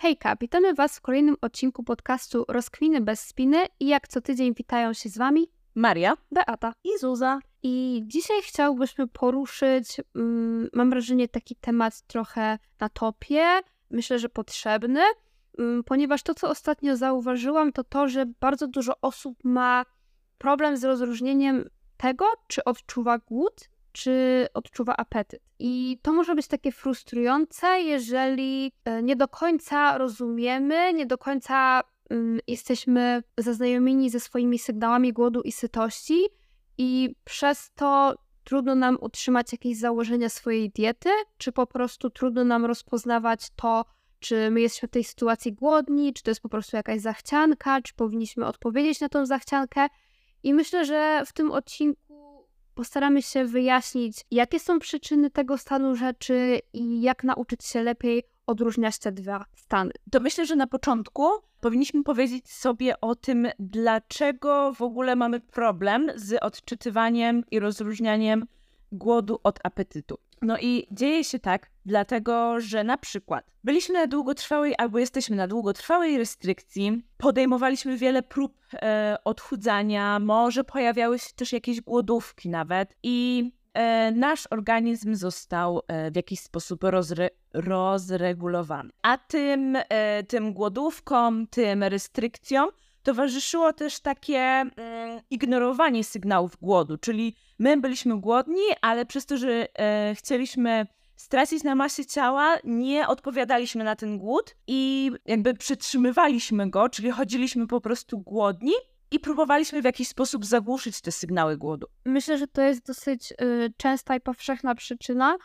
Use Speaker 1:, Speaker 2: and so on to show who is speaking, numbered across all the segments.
Speaker 1: Hejka, witamy Was w kolejnym odcinku podcastu Rozkwiny bez spiny i jak co tydzień witają się z Wami
Speaker 2: Maria,
Speaker 1: Beata
Speaker 2: i Zuza.
Speaker 1: I dzisiaj chciałbyśmy poruszyć, mm, mam wrażenie, taki temat trochę na topie, myślę, że potrzebny, mm, ponieważ to, co ostatnio zauważyłam, to to, że bardzo dużo osób ma problem z rozróżnieniem tego, czy odczuwa głód, czy odczuwa apetyt. I to może być takie frustrujące, jeżeli e, nie do końca rozumiemy, nie do końca um, jesteśmy zaznajomieni ze swoimi sygnałami głodu i sytości, i przez to trudno nam utrzymać jakieś założenia swojej diety, czy po prostu trudno nam rozpoznawać to, czy my jesteśmy w tej sytuacji głodni, czy to jest po prostu jakaś zachcianka, czy powinniśmy odpowiedzieć na tą zachciankę. I myślę, że w tym odcinku postaramy się wyjaśnić, jakie są przyczyny tego stanu rzeczy i jak nauczyć się lepiej odróżniać te dwa stany.
Speaker 2: To myślę, że na początku powinniśmy powiedzieć sobie o tym, dlaczego w ogóle mamy problem z odczytywaniem i rozróżnianiem głodu od apetytu. No i dzieje się tak, dlatego że na przykład byliśmy na długotrwałej albo jesteśmy na długotrwałej restrykcji, podejmowaliśmy wiele prób e, odchudzania, może pojawiały się też jakieś głodówki nawet i e, nasz organizm został e, w jakiś sposób rozre rozregulowany. A tym, e, tym głodówkom, tym restrykcjom towarzyszyło też takie mm, ignorowanie sygnałów głodu, czyli my byliśmy głodni, ale przez to, że e, chcieliśmy stracić na masie ciała, nie odpowiadaliśmy na ten głód i jakby przytrzymywaliśmy go, czyli chodziliśmy po prostu głodni i próbowaliśmy w jakiś sposób zagłuszyć te sygnały głodu.
Speaker 1: Myślę, że to jest dosyć y, częsta i powszechna przyczyna,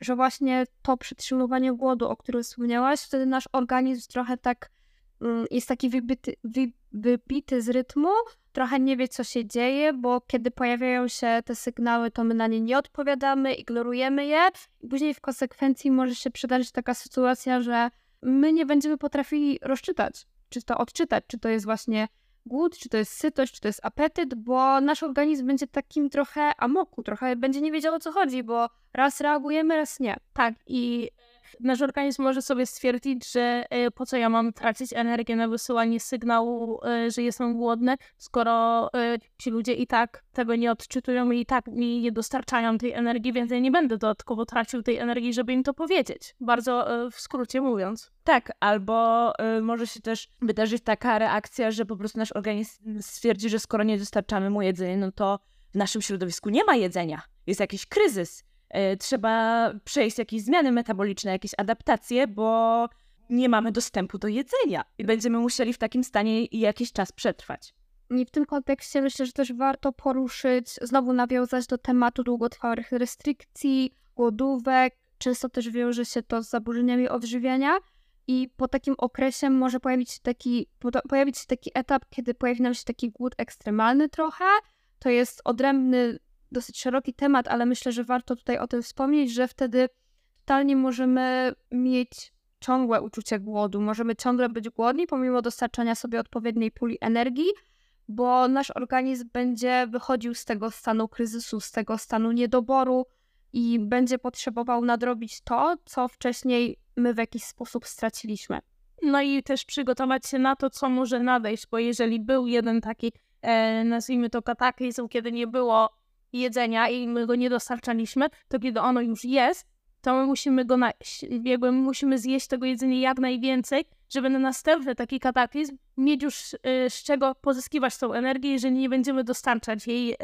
Speaker 1: że właśnie to przytrzymywanie głodu, o którym wspomniałaś, wtedy nasz organizm trochę tak mm, jest taki wybity, wy, wybity z rytmu, trochę nie wie, co się dzieje, bo kiedy pojawiają się te sygnały, to my na nie nie odpowiadamy, ignorujemy je i później w konsekwencji może się przydarzyć taka sytuacja, że my nie będziemy potrafili rozczytać, czy to odczytać, czy to jest właśnie głód, czy to jest sytość, czy to jest apetyt, bo nasz organizm będzie takim trochę amoku, trochę będzie nie wiedział o co chodzi, bo raz reagujemy, raz nie.
Speaker 2: Tak, i nasz organizm może sobie stwierdzić, że e, po co ja mam tracić energię na wysyłanie sygnału, e, że jestem głodny, skoro e, ci ludzie i tak tego nie odczytują i tak mi nie dostarczają tej energii, więc ja nie będę dodatkowo tracił tej energii, żeby im to powiedzieć. Bardzo w skrócie mówiąc. Tak, albo może się też wydarzyć taka reakcja, że po prostu nasz organizm stwierdzi, że skoro nie dostarczamy mu jedzenia, no to w naszym środowisku nie ma jedzenia. Jest jakiś kryzys trzeba przejść jakieś zmiany metaboliczne, jakieś adaptacje, bo nie mamy dostępu do jedzenia i będziemy musieli w takim stanie jakiś czas przetrwać.
Speaker 1: I w tym kontekście myślę, że też warto poruszyć, znowu nawiązać do tematu długotrwałych restrykcji, głodówek. Często też wiąże się to z zaburzeniami odżywiania i po takim okresie może pojawić się taki, pojawić się taki etap, kiedy pojawi nam się taki głód ekstremalny trochę. To jest odrębny dosyć szeroki temat, ale myślę, że warto tutaj o tym wspomnieć, że wtedy totalnie możemy mieć ciągłe uczucie głodu. Możemy ciągle być głodni, pomimo dostarczania sobie odpowiedniej puli energii, bo nasz organizm będzie wychodził z tego stanu kryzysu, z tego stanu niedoboru i będzie potrzebował nadrobić to, co wcześniej my w jakiś sposób straciliśmy.
Speaker 2: No i też przygotować się na to, co może nadejść, bo jeżeli był jeden taki, e, nazwijmy to kataklizm, kiedy nie było jedzenia i my go nie dostarczaliśmy, to kiedy ono już jest, to my musimy go, na, jakby musimy zjeść tego jedzenia jak najwięcej, żeby na następny taki kataklizm mieć już y, z czego pozyskiwać tą energię, jeżeli nie będziemy dostarczać jej,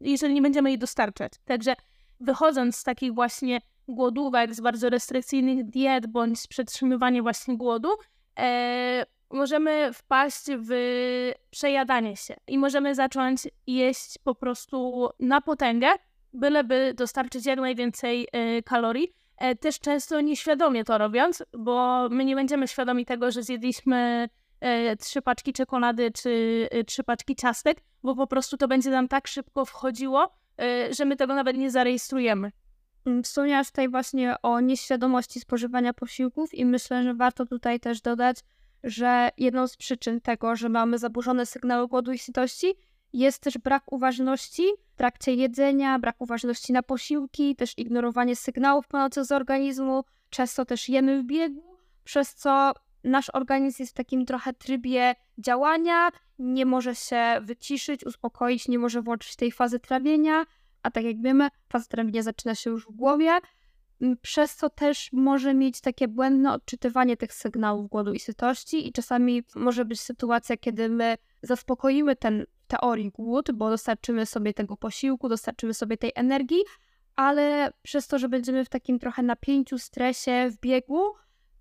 Speaker 2: jeżeli nie będziemy jej dostarczać. Także wychodząc z takich właśnie głodówek, z bardzo restrykcyjnych diet, bądź z przetrzymywania właśnie głodu, y, możemy wpaść w przejadanie się i możemy zacząć jeść po prostu na potęgę, byleby dostarczyć jak najwięcej y, kalorii. E, też często nieświadomie to robiąc, bo my nie będziemy świadomi tego, że zjedliśmy e, trzy paczki czekolady czy e, trzy paczki ciastek, bo po prostu to będzie nam tak szybko wchodziło, że my tego nawet nie zarejestrujemy.
Speaker 1: Mm, wspomniałaś tutaj właśnie o nieświadomości spożywania posiłków i myślę, że warto tutaj też dodać, że jedną z przyczyn tego, że mamy zaburzone sygnały głodu i sytości, jest też brak uważności w trakcie jedzenia, brak uważności na posiłki, też ignorowanie sygnałów płynących z organizmu. Często też jemy w biegu, przez co nasz organizm jest w takim trochę trybie działania, nie może się wyciszyć, uspokoić, nie może włączyć tej fazy trawienia, a tak jak wiemy, faza trawienia zaczyna się już w głowie, przez co też może mieć takie błędne odczytywanie tych sygnałów głodu i sytości i czasami może być sytuacja, kiedy my zaspokoimy ten teorii głód, bo dostarczymy sobie tego posiłku, dostarczymy sobie tej energii, ale przez to, że będziemy w takim trochę napięciu, stresie, w biegu,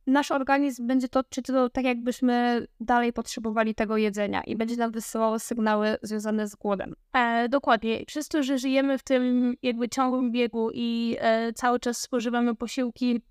Speaker 1: nasz organizm będzie to odczytywał tak, jakbyśmy dalej potrzebowali tego jedzenia i będzie nam wysyłało sygnały związane z głodem.
Speaker 2: E, dokładnie. Przez to, że żyjemy w tym jakby ciągłym biegu i e, cały czas spożywamy posiłki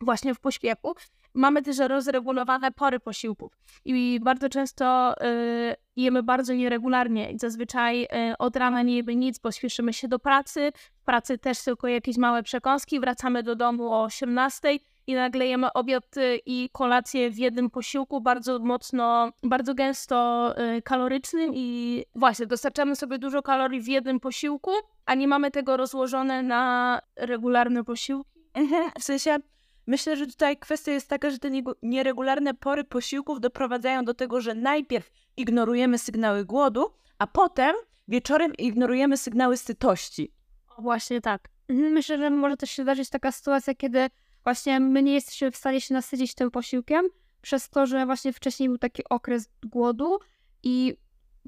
Speaker 2: właśnie w pośpiechu, mamy też rozregulowane pory posiłków i bardzo często y, jemy bardzo nieregularnie i zazwyczaj y, od rana nie jemy nic, bo śpieszymy się do pracy, w pracy też tylko jakieś małe przekąski, wracamy do domu o 18 i nagle jemy obiad y, i kolację w jednym posiłku, bardzo mocno, bardzo gęsto y, kalorycznym i właśnie dostarczamy sobie dużo kalorii w jednym posiłku, a nie mamy tego rozłożone na regularne posiłki.
Speaker 3: W sensie Myślę, że tutaj kwestia jest taka, że te nieregularne pory posiłków doprowadzają do tego, że najpierw ignorujemy sygnały głodu, a potem wieczorem ignorujemy sygnały sytości.
Speaker 2: O, właśnie tak.
Speaker 1: Mhm, myślę, że może też się zdarzyć taka sytuacja, kiedy właśnie my nie jesteśmy w stanie się nasycić tym posiłkiem, przez to, że właśnie wcześniej był taki okres głodu i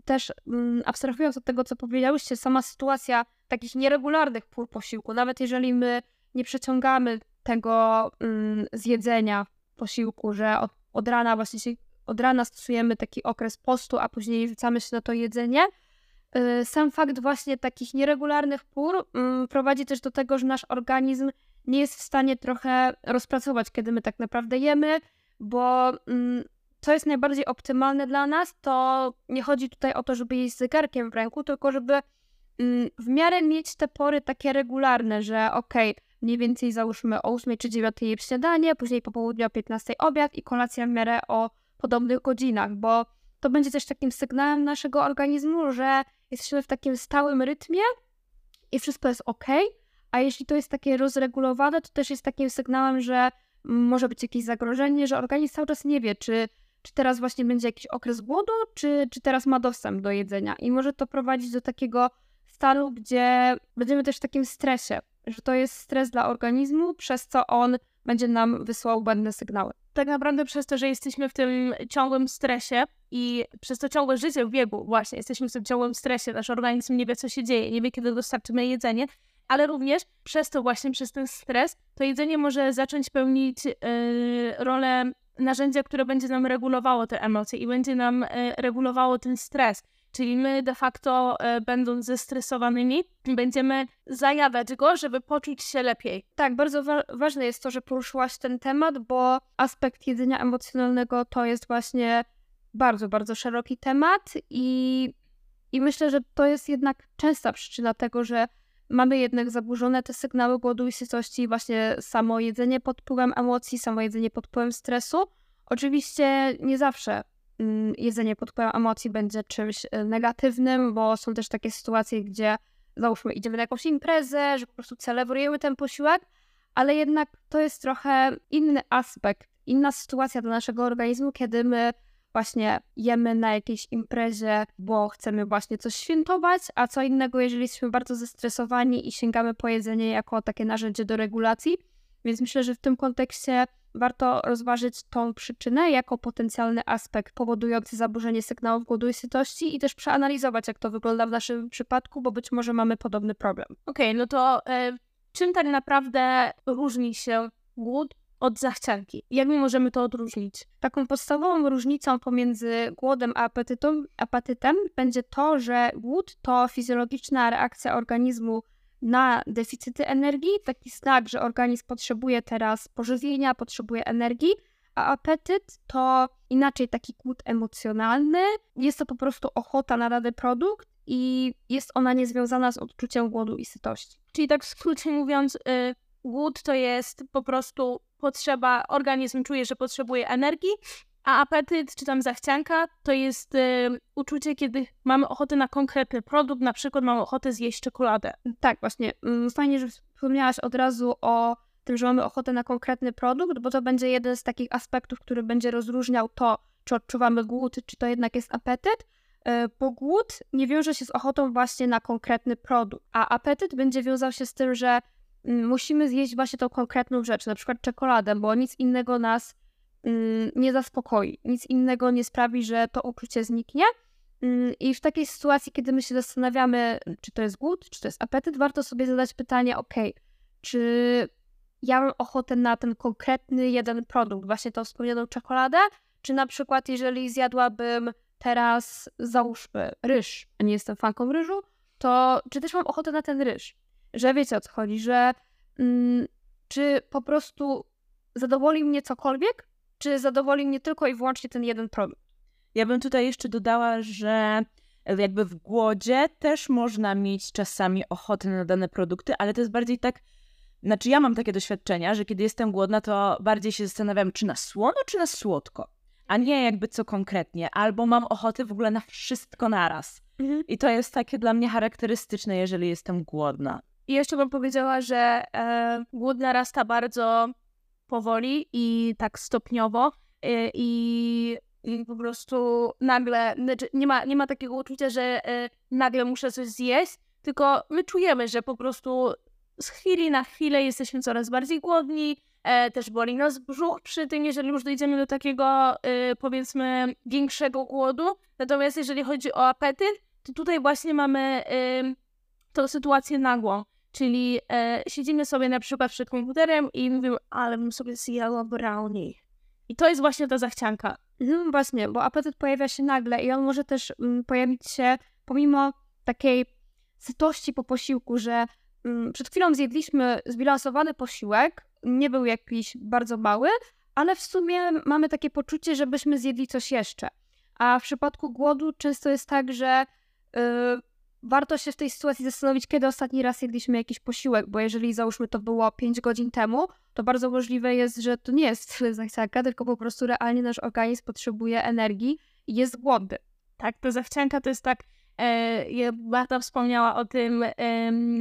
Speaker 1: też mm, abstrahując od tego, co powiedziałyście, sama sytuacja takich nieregularnych pór posiłku, nawet jeżeli my nie przeciągamy tego mm, zjedzenia posiłku, że od, od rana właśnie się, od rana stosujemy taki okres postu, a później rzucamy się na to jedzenie. Y, sam fakt właśnie takich nieregularnych pór mm, prowadzi też do tego, że nasz organizm nie jest w stanie trochę rozpracować, kiedy my tak naprawdę jemy, bo mm, co jest najbardziej optymalne dla nas, to nie chodzi tutaj o to, żeby jeść zegarkiem w ręku, tylko żeby mm, w miarę mieć te pory takie regularne, że okej, okay, mniej więcej załóżmy o 8 czy 9 je śniadanie, później po południu o 15 obiad i kolacja w miarę o podobnych godzinach, bo to będzie też takim sygnałem naszego organizmu, że jesteśmy w takim stałym rytmie i wszystko jest ok, a jeśli to jest takie rozregulowane, to też jest takim sygnałem, że może być jakieś zagrożenie, że organizm cały czas nie wie, czy, czy teraz właśnie będzie jakiś okres głodu, czy, czy teraz ma dostęp do jedzenia. I może to prowadzić do takiego stanu, gdzie będziemy też w takim stresie, że to jest stres dla organizmu, przez co on będzie nam wysyłał błędne sygnały.
Speaker 2: Tak naprawdę przez to, że jesteśmy w tym ciągłym stresie i przez to ciągłe życie w biegu, właśnie jesteśmy w tym ciągłym stresie, nasz organizm nie wie, co się dzieje, nie wie, kiedy dostarczymy jedzenie, ale również przez to właśnie, przez ten stres, to jedzenie może zacząć pełnić yy, rolę narzędzia, które będzie nam regulowało te emocje i będzie nam yy, regulowało ten stres. Czyli my de facto, e, będąc zestresowanymi, będziemy zajadać go, żeby poczuć się lepiej.
Speaker 1: Tak, bardzo wa ważne jest to, że poruszyłaś ten temat, bo aspekt jedzenia emocjonalnego to jest właśnie bardzo, bardzo szeroki temat i, i myślę, że to jest jednak częsta przyczyna tego, że mamy jednak zaburzone te sygnały głodu i sytości, właśnie samo jedzenie pod wpływem emocji, samo jedzenie pod wpływem stresu. Oczywiście nie zawsze Mm, jedzenie pod wpływem emocji będzie czymś e, negatywnym, bo są też takie sytuacje, gdzie załóżmy idziemy na jakąś imprezę, że po prostu celebrujemy ten posiłek, ale jednak to jest trochę inny aspekt, inna sytuacja dla naszego organizmu, kiedy my właśnie jemy na jakiejś imprezie, bo chcemy właśnie coś świętować, a co innego, jeżeli jesteśmy bardzo zestresowani i sięgamy po jedzenie jako takie narzędzie do regulacji. Więc myślę, że w tym kontekście warto rozważyć tą przyczynę jako potencjalny aspekt powodujący zaburzenie sygnałów głodu i sytości i też przeanalizować, jak to wygląda w naszym przypadku, bo być może mamy podobny problem.
Speaker 2: Okej, okay, no to e, czym tak naprawdę różni się głód od zachcianki? Jak my możemy to odróżnić?
Speaker 1: Taką podstawową różnicą pomiędzy głodem a apetytą, apetytem będzie to, że głód to fizjologiczna reakcja organizmu na deficyty energii, taki znak, że organizm potrzebuje teraz pożywienia, potrzebuje energii, a apetyt to inaczej taki głód emocjonalny. Jest to po prostu ochota na dany produkt i jest ona niezwiązana z odczuciem głodu i sytości.
Speaker 2: Czyli tak w skrócie mówiąc, yy, głód to jest po prostu potrzeba, organizm czuje, że potrzebuje energii, a apetyt czy tam zachcianka to jest y, uczucie, kiedy mamy ochotę na konkretny produkt, na przykład mamy ochotę zjeść czekoladę.
Speaker 1: Tak, właśnie. Mm, fajnie, że wspomniałaś od razu o tym, że mamy ochotę na konkretny produkt, bo to będzie jeden z takich aspektów, który będzie rozróżniał to, czy odczuwamy głód, czy to jednak jest apetyt. E, bo głód nie wiąże się z ochotą właśnie na konkretny produkt, a apetyt będzie wiązał się z tym, że musimy zjeść właśnie tą konkretną rzecz, na przykład czekoladę, bo nic innego nas mm, nie zaspokoi, nic innego nie sprawi, że to uczucie zniknie. Mm, I w takiej sytuacji, kiedy my się zastanawiamy, czy to jest głód, czy to jest apetyt, warto sobie zadać pytanie, ok, czy ja mam ochotę na ten konkretny jeden produkt, właśnie tą wspomnianą czekoladę, czy na przykład jeżeli zjadłabym teraz załóżmy ryż, a nie jestem fanką ryżu, to czy też mam ochotę na ten ryż? Że wiecie o co chodzi, że mm, czy po prostu zadowoli mnie cokolwiek, czy zadowoli mnie tylko i wyłącznie ten jeden produkt?
Speaker 3: Ja bym tutaj jeszcze dodała, że jakby w głodzie też można mieć czasami ochotę na dane produkty, ale to jest bardziej tak, znaczy ja mam takie doświadczenia, że kiedy jestem głodna, to bardziej się zastanawiam, czy na słono, czy na słodko, a nie jakby co konkretnie, albo mam ochotę w ogóle na wszystko naraz. Mhm. I to jest takie dla mnie charakterystyczne, jeżeli jestem głodna.
Speaker 2: I jeszcze bym powiedziała, że e, głód narasta bardzo powoli i tak stopniowo e, i i po prostu nagle, znaczy nie ma, nie ma takiego uczucia, że e, nagle muszę coś zjeść, tylko my czujemy, że po prostu z chwili na chwilę jesteśmy coraz bardziej głodni, e, też boli nas brzuch przy tym, jeżeli już dojdziemy do takiego e, powiedzmy większego głodu. Natomiast jeżeli chodzi o apetyt, to tutaj właśnie mamy e, tą sytuację nagłą. Czyli e, siedzimy sobie na przykład przed komputerem i mówimy, ale bym sobie zjadła brownie. I to jest właśnie ta zachcianka.
Speaker 1: No właśnie, bo apetyt pojawia się nagle i on może też mm, pojawić się pomimo takiej sytości po posiłku, że mm, przed chwilą zjedliśmy zbilansowany posiłek, nie był jakiś bardzo mały, ale w sumie mamy takie poczucie, żebyśmy zjedli coś jeszcze. A w przypadku głodu często jest tak, że yy, warto się w tej sytuacji zastanowić, kiedy ostatni raz jedliśmy jakiś posiłek, bo jeżeli załóżmy to było 5 godzin temu, to bardzo możliwe jest, że to nie jest zachcianka, tylko po prostu realnie nasz organizm potrzebuje energii i jest głodny.
Speaker 2: Tak, to zachcianka to jest tak, e, Marta wspomniała o tym e,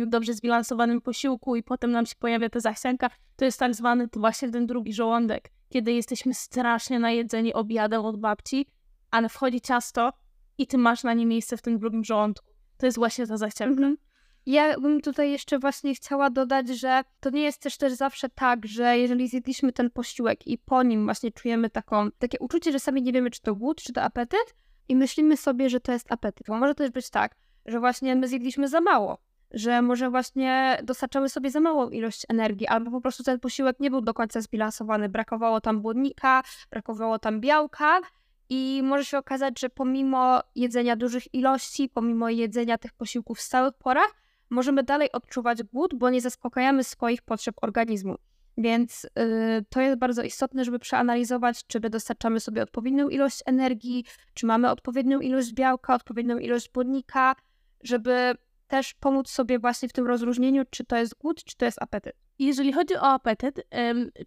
Speaker 2: dobrze zbilansowanym posiłku i potem nam się pojawia ta zachcianka, to jest tak zwany to właśnie ten drugi żołądek, kiedy jesteśmy strasznie najedzeni obiadem od babci, ale wchodzi ciasto i ty masz na nie miejsce w tym drugim żołądku. To jest właśnie ta zachcianka. Mhm.
Speaker 1: Ja bym tutaj jeszcze właśnie chciała dodać, że to nie jest też też zawsze tak, że jeżeli zjedliśmy ten posiłek i po nim właśnie czujemy taką, takie uczucie, że sami nie wiemy, czy to głód, czy to apetyt i myślimy sobie, że to jest apetyt. Bo może też być tak, że właśnie my zjedliśmy za mało, że może właśnie dostarczamy sobie za małą ilość energii, albo po prostu ten posiłek nie był do końca zbilansowany, brakowało tam błonnika, brakowało tam białka i może się okazać, że pomimo jedzenia dużych ilości, pomimo jedzenia tych posiłków w stałych porach, możemy dalej odczuwać głód, bo nie zaspokajamy swoich potrzeb organizmu. Więc yy, to jest bardzo istotne, żeby przeanalizować, czy my dostarczamy sobie odpowiednią ilość energii, czy mamy odpowiednią ilość białka, odpowiednią ilość błonnika, żeby też pomóc sobie właśnie w tym rozróżnieniu, czy to jest głód, czy to jest apetyt.
Speaker 2: Jeżeli chodzi o apetyt,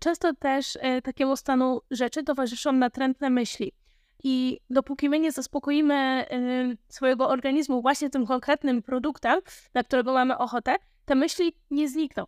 Speaker 2: często też e, takiemu stanu rzeczy towarzyszą natrętne myśli. I dopóki my nie zaspokoimy y, swojego organizmu właśnie tym konkretnym produktem, na którego mamy ochotę, te myśli nie znikną.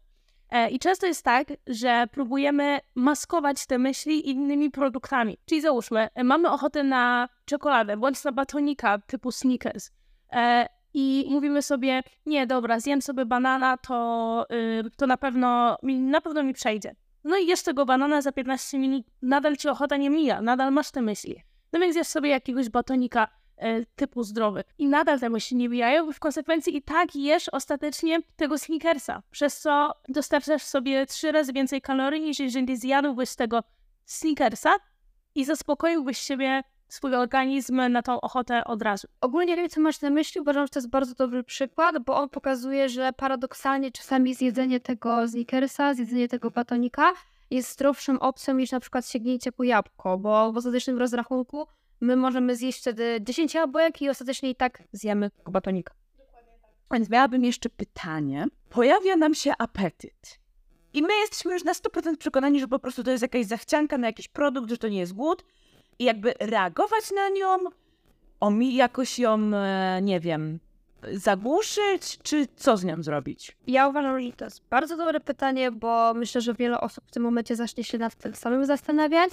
Speaker 2: E, I często jest tak, że próbujemy maskować te myśli innymi produktami. Czyli załóżmy, mamy ochotę na czekoladę bądź na batonika typu Snickers. E, I mówimy sobie, nie, dobra, zjem sobie banana, to, y, to na, pewno, na pewno mi przejdzie. No i jesz tego banana za 15 minut, nadal ci ochota nie mija, nadal masz te myśli. No więc jesz sobie jakiegoś batonika e, typu zdrowy i nadal temu się nie bijają, w konsekwencji i tak jesz ostatecznie tego sneakersa, przez co dostarczasz sobie trzy razy więcej kalorii niż jeżeli zjadłbyś tego sneakersa i zaspokoiłbyś siebie swój organizm na tą ochotę od razu.
Speaker 1: Ogólnie wiem, co masz na myśli, uważam, że to jest bardzo dobry przykład, bo on pokazuje, że paradoksalnie czasami zjedzenie tego sneakersa, zjedzenie tego batonika jest zdrowszą opcją niż na przykład sięgnięcie po jabłko, bo w ostatecznym rozrachunku my możemy zjeść wtedy 10 jabłek i ostatecznie i tak zjemy batonika.
Speaker 3: Więc miałabym jeszcze pytanie. Pojawia nam się apetyt. I my jesteśmy już na 100% przekonani, że po prostu to jest jakaś zachcianka na jakiś produkt, że to nie jest głód. I jakby reagować na nią, omi jakoś ją, e, nie wiem, zagłuszyć, czy co z nią zrobić?
Speaker 1: Ja uważam, że to jest bardzo dobre pytanie, bo myślę, że wiele osób w tym momencie zacznie się nad tym samym zastanawiać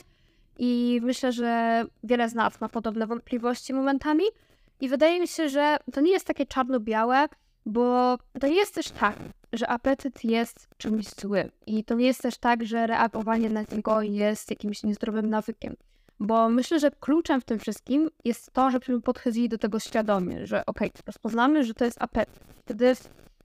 Speaker 1: i myślę, że wiele z nas ma podobne wątpliwości momentami i wydaje mi się, że to nie jest takie czarno-białe, bo to nie jest też tak, że apetyt jest czymś złym i to nie jest też tak, że reagowanie na niego jest jakimś niezdrowym nawykiem. Bo myślę, że kluczem w tym wszystkim jest to, żebyśmy podchodzili do tego świadomie, że okej, okay, rozpoznamy, że to jest apetyt. Wtedy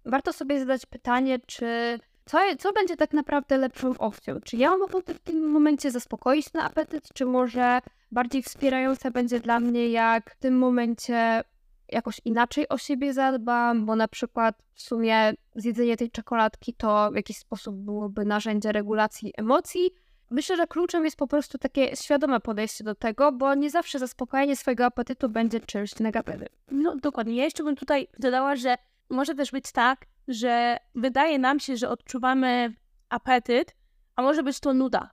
Speaker 1: warto sobie zadać pytanie, czy co, co będzie tak naprawdę lepszą opcją? Czy ja ochotę w tym momencie zaspokoić ten apetyt, czy może bardziej wspierające będzie dla mnie, jak w tym momencie jakoś inaczej o siebie zadbam, bo na przykład w sumie zjedzenie tej czekoladki to w jakiś sposób byłoby narzędzie regulacji emocji, Myślę, że kluczem jest po prostu takie świadome podejście do tego, bo nie zawsze zaspokojenie swojego apetytu będzie czymś negatywnym.
Speaker 2: No dokładnie. Ja jeszcze bym tutaj dodała, że może też być tak, że wydaje nam się, że odczuwamy apetyt, a może być to nuda.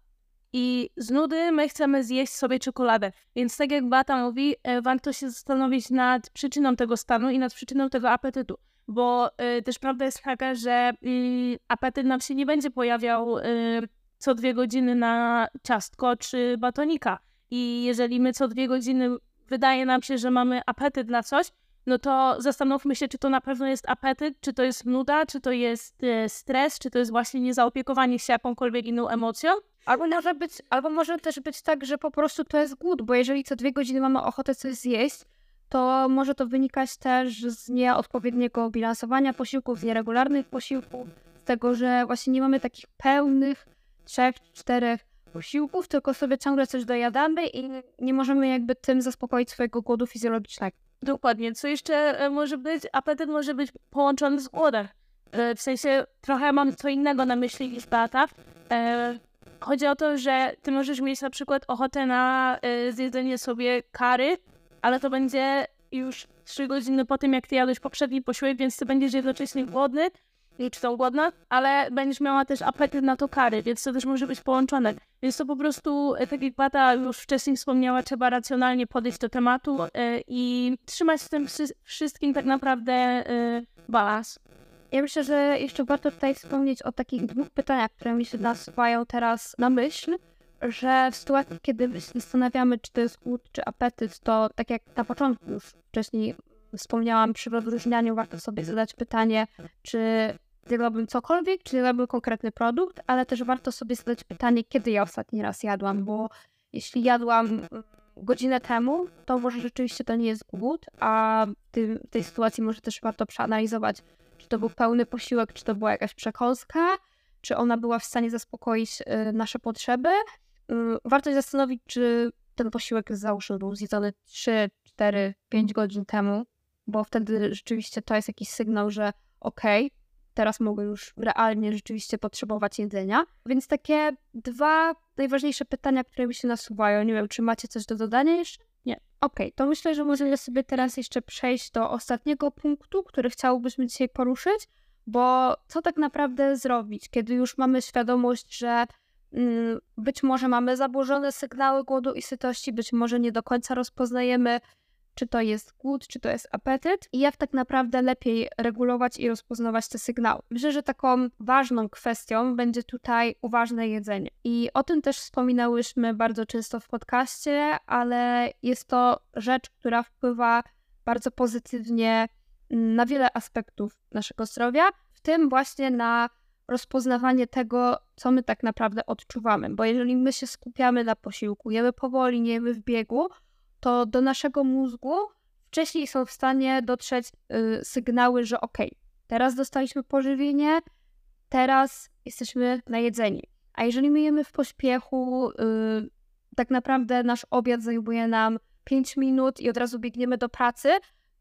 Speaker 2: I z nudy my chcemy zjeść sobie czekoladę. Więc tak jak Bata mówi, e, warto się zastanowić nad przyczyną tego stanu i nad przyczyną tego apetytu. Bo y, też prawda jest taka, że y, apetyt nam się nie będzie pojawiał y, co dwie godziny na ciastko czy batonika. I jeżeli my co dwie godziny wydaje nam się, że mamy apetyt na coś, no to zastanówmy się, czy to na pewno jest apetyt, czy to jest nuda, czy to jest e, stres, czy to jest właśnie niezaopiekowanie się jakąkolwiek inną emocją.
Speaker 1: Albo może, być, albo może też być tak, że po prostu to jest głód, bo jeżeli co dwie godziny mamy ochotę coś zjeść, to może to wynikać też z nieodpowiedniego bilansowania posiłków, z nieregularnych posiłków, z tego, że właśnie nie mamy takich pełnych trzech, czterech posiłków, tylko sobie ciągle coś dojadamy i nie możemy jakby tym zaspokoić swojego głodu fizjologicznego.
Speaker 2: Dokładnie. Co jeszcze e, może być? Apetyt może być połączony z głodem. E, w sensie trochę mam co innego na myśli niż Beata. E, chodzi o to, że ty możesz mieć na przykład ochotę na zjedzenie sobie kary, ale to będzie już trzy godziny po tym, jak ty jadłeś poprzedni posiłek, więc ty będziesz jednocześnie głodny, czy są głodna, ale będziesz miała też apetyt na to kary, więc to też może być połączone. Więc to po prostu, e, tak jak Bata już wcześniej wspomniała, trzeba racjonalnie podejść do tematu e, i trzymać z tym wszystkim tak naprawdę e, balans.
Speaker 1: Ja myślę, że jeszcze warto tutaj wspomnieć o takich dwóch pytaniach, które mi się nasuwają teraz na myśl, że w sytuacji, kiedy się zastanawiamy, czy to jest głód, czy apetyt, to tak jak na początku już wcześniej wspomniałam przy rozróżnianiu, warto sobie zadać pytanie, czy zjadłabym cokolwiek, czy zjadłabym konkretny produkt, ale też warto sobie zadać pytanie, kiedy ja ostatni raz jadłam, bo jeśli jadłam mm, godzinę temu, to może rzeczywiście to nie jest głód, a w, w tej sytuacji może też warto przeanalizować, czy to był pełny posiłek, czy to była jakaś przekąska, czy ona była w stanie zaspokoić y, nasze potrzeby. Y, warto się zastanowić, czy ten posiłek załóżmy był zjedzony 3, 4, 5 godzin temu, bo wtedy rzeczywiście to jest jakiś sygnał, że okej, okay, teraz mogę już realnie rzeczywiście potrzebować jedzenia. Więc takie dwa najważniejsze pytania, które mi się nasuwają. Nie wiem, czy macie coś do dodania jeszcze?
Speaker 2: Nie.
Speaker 1: Okej, okay, to myślę, że możemy sobie teraz jeszcze przejść do ostatniego punktu, który chciałbyśmy dzisiaj poruszyć, bo co tak naprawdę zrobić, kiedy już mamy świadomość, że mm, być może mamy zaburzone sygnały głodu i sytości, być może nie do końca rozpoznajemy czy to jest głód, czy to jest apetyt i jak tak naprawdę lepiej regulować i rozpoznawać te sygnały. Myślę, że taką ważną kwestią będzie tutaj uważne jedzenie. I o tym też wspominałyśmy bardzo często w podcaście, ale jest to rzecz, która wpływa bardzo pozytywnie na wiele aspektów naszego zdrowia, w tym właśnie na rozpoznawanie tego, co my tak naprawdę odczuwamy. Bo jeżeli my się skupiamy na posiłku, jemy powoli, nie jemy w biegu, to do naszego mózgu wcześniej są w stanie dotrzeć y, sygnały, że ok, teraz dostaliśmy pożywienie, teraz jesteśmy najedzeni. A jeżeli my jemy w pośpiechu, y, tak naprawdę nasz obiad zajmuje nam 5 minut i od razu biegniemy do pracy,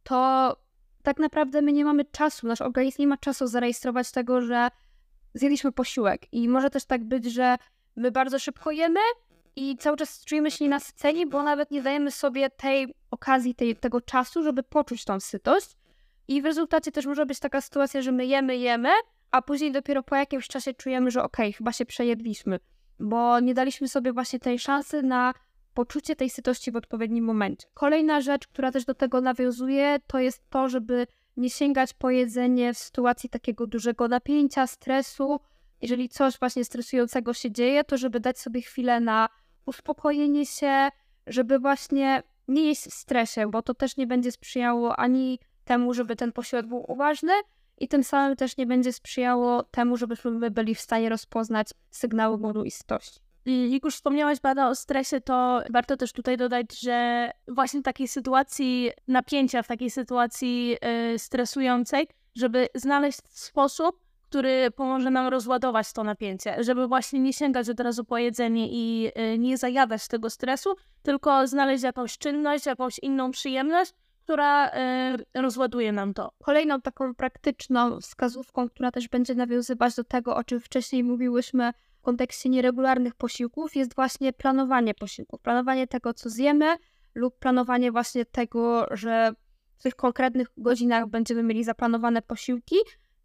Speaker 1: to tak naprawdę my nie mamy czasu, nasz organizm nie ma czasu zarejestrować tego, że zjedliśmy posiłek. I może też tak być, że my bardzo szybko jemy, i cały czas czujemy się nienasyceni, bo nawet nie dajemy sobie tej okazji, tej, tego czasu, żeby poczuć tą sytość. I w rezultacie też może być taka sytuacja, że my jemy, jemy, a później dopiero po jakimś czasie czujemy, że okej, okay, chyba się przejedliśmy, bo nie daliśmy sobie właśnie tej szansy na poczucie tej sytości w odpowiednim momencie. Kolejna rzecz, która też do tego nawiązuje, to jest to, żeby nie sięgać po jedzenie w sytuacji takiego dużego napięcia, stresu. Jeżeli coś właśnie stresującego się dzieje, to żeby dać sobie chwilę na uspokojenie się, żeby właśnie nie jeść w stresie, bo to też nie będzie sprzyjało ani temu, żeby ten posiłek był uważny i tym samym też nie będzie sprzyjało temu, żebyśmy byli w stanie rozpoznać sygnały głodu
Speaker 2: i jak już wspomniałaś, Bada, o stresie, to warto też tutaj dodać, że właśnie w takiej sytuacji napięcia, w takiej sytuacji y, stresującej, żeby znaleźć sposób, który pomoże nam rozładować to napięcie, żeby właśnie nie sięgać od razu po jedzenie i y, nie zajadać tego stresu, tylko znaleźć jakąś czynność, jakąś inną przyjemność, która y, rozładuje nam to.
Speaker 1: Kolejną taką praktyczną wskazówką, która też będzie nawiązywać do tego, o czym wcześniej mówiłyśmy w kontekście nieregularnych posiłków, jest właśnie planowanie posiłków. Planowanie tego, co zjemy, lub planowanie właśnie tego, że w tych konkretnych godzinach będziemy mieli zaplanowane posiłki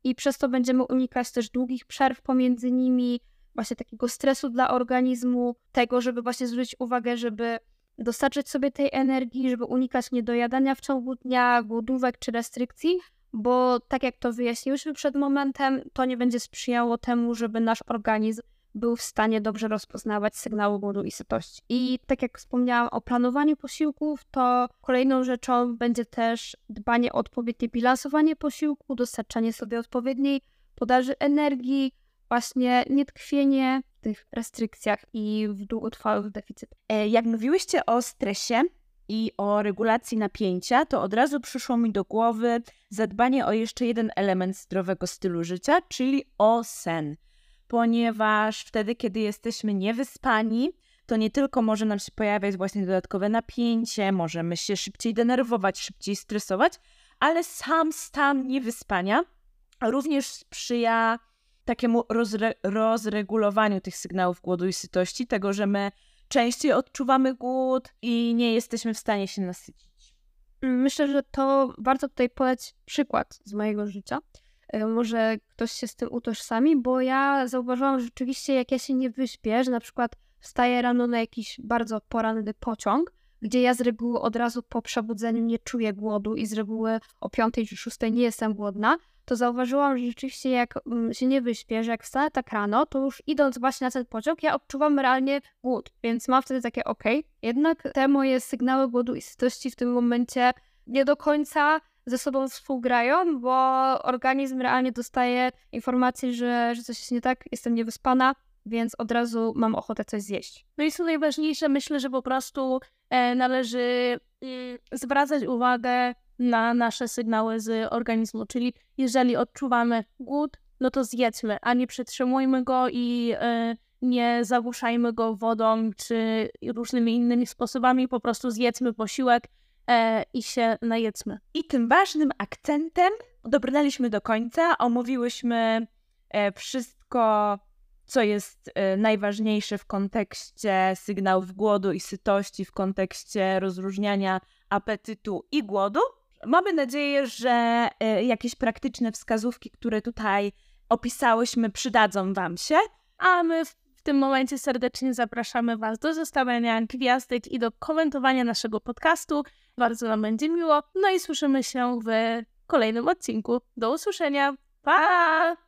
Speaker 1: i przez to będziemy unikać też długich przerw pomiędzy nimi, właśnie takiego stresu dla organizmu, tego, żeby właśnie zwrócić uwagę, żeby dostarczyć sobie tej energii, żeby unikać niedojadania w ciągu dnia, głodówek czy restrykcji, bo tak jak to wyjaśniłyśmy przed momentem, to nie będzie sprzyjało temu, żeby nasz organizm był w stanie dobrze rozpoznawać sygnały głodu i sytości. I tak jak wspomniałam o planowaniu posiłków, to kolejną rzeczą będzie też dbanie o odpowiednie bilansowanie posiłku, dostarczanie sobie odpowiedniej podaży energii, właśnie nietkwienie w tych restrykcjach i w długotrwałych deficytach.
Speaker 3: E, jak mówiłyście o stresie i o regulacji napięcia, to od razu przyszło mi do głowy zadbanie o jeszcze jeden element zdrowego stylu życia, czyli o sen. Ponieważ wtedy, kiedy jesteśmy niewyspani, to nie tylko może nam się pojawiać właśnie dodatkowe napięcie, możemy się szybciej denerwować, szybciej stresować, ale sam stan niewyspania również sprzyja takiemu rozre rozregulowaniu tych sygnałów głodu i sytości, tego, że my częściej odczuwamy głód i nie jesteśmy w stanie się nasycić.
Speaker 1: Myślę, że to warto tutaj podać przykład z mojego życia. E, może ktoś się z tym utożsami, bo ja zauważyłam że rzeczywiście, jak ja się nie wyśpię, że na przykład wstaję rano na jakiś bardzo poranny pociąg, gdzie ja z reguły od razu po przebudzeniu nie czuję głodu i z reguły o 5 czy 6 nie jestem głodna, to zauważyłam, że rzeczywiście jak mm, się nie wyśpię, że jak wstanę tak rano, to już idąc właśnie na ten pociąg, ja odczuwam realnie głód, więc mam wtedy takie ok, jednak te moje sygnały głodu i sytości w tym momencie nie do końca ze sobą współgrają, bo organizm realnie dostaje informację, że, że coś jest nie tak, jestem niewyspana, więc od razu mam ochotę coś zjeść.
Speaker 2: No i co najważniejsze, myślę, że po prostu e, należy mm, zwracać uwagę na nasze sygnały z organizmu. Czyli jeżeli odczuwamy głód, no to zjedzmy, a nie przytrzymujmy go i y, nie zagłuszajmy go wodą czy różnymi innymi sposobami. Po prostu zjedzmy posiłek e, i się najedzmy.
Speaker 3: I tym ważnym akcentem dobrnęliśmy do końca. Omówiłyśmy e, wszystko, co jest e, najważniejsze w kontekście sygnałów głodu i sytości, w kontekście rozróżniania apetytu i głodu. Mamy nadzieję, że e, jakieś praktyczne wskazówki, które tutaj opisałyśmy, przydadzą Wam się.
Speaker 2: A my w tym momencie serdecznie zapraszamy Was do zostawiania gwiazdek i do komentowania naszego podcastu. Bardzo nam będzie miło. No i słyszymy się w kolejnym odcinku. Do usłyszenia. Pa!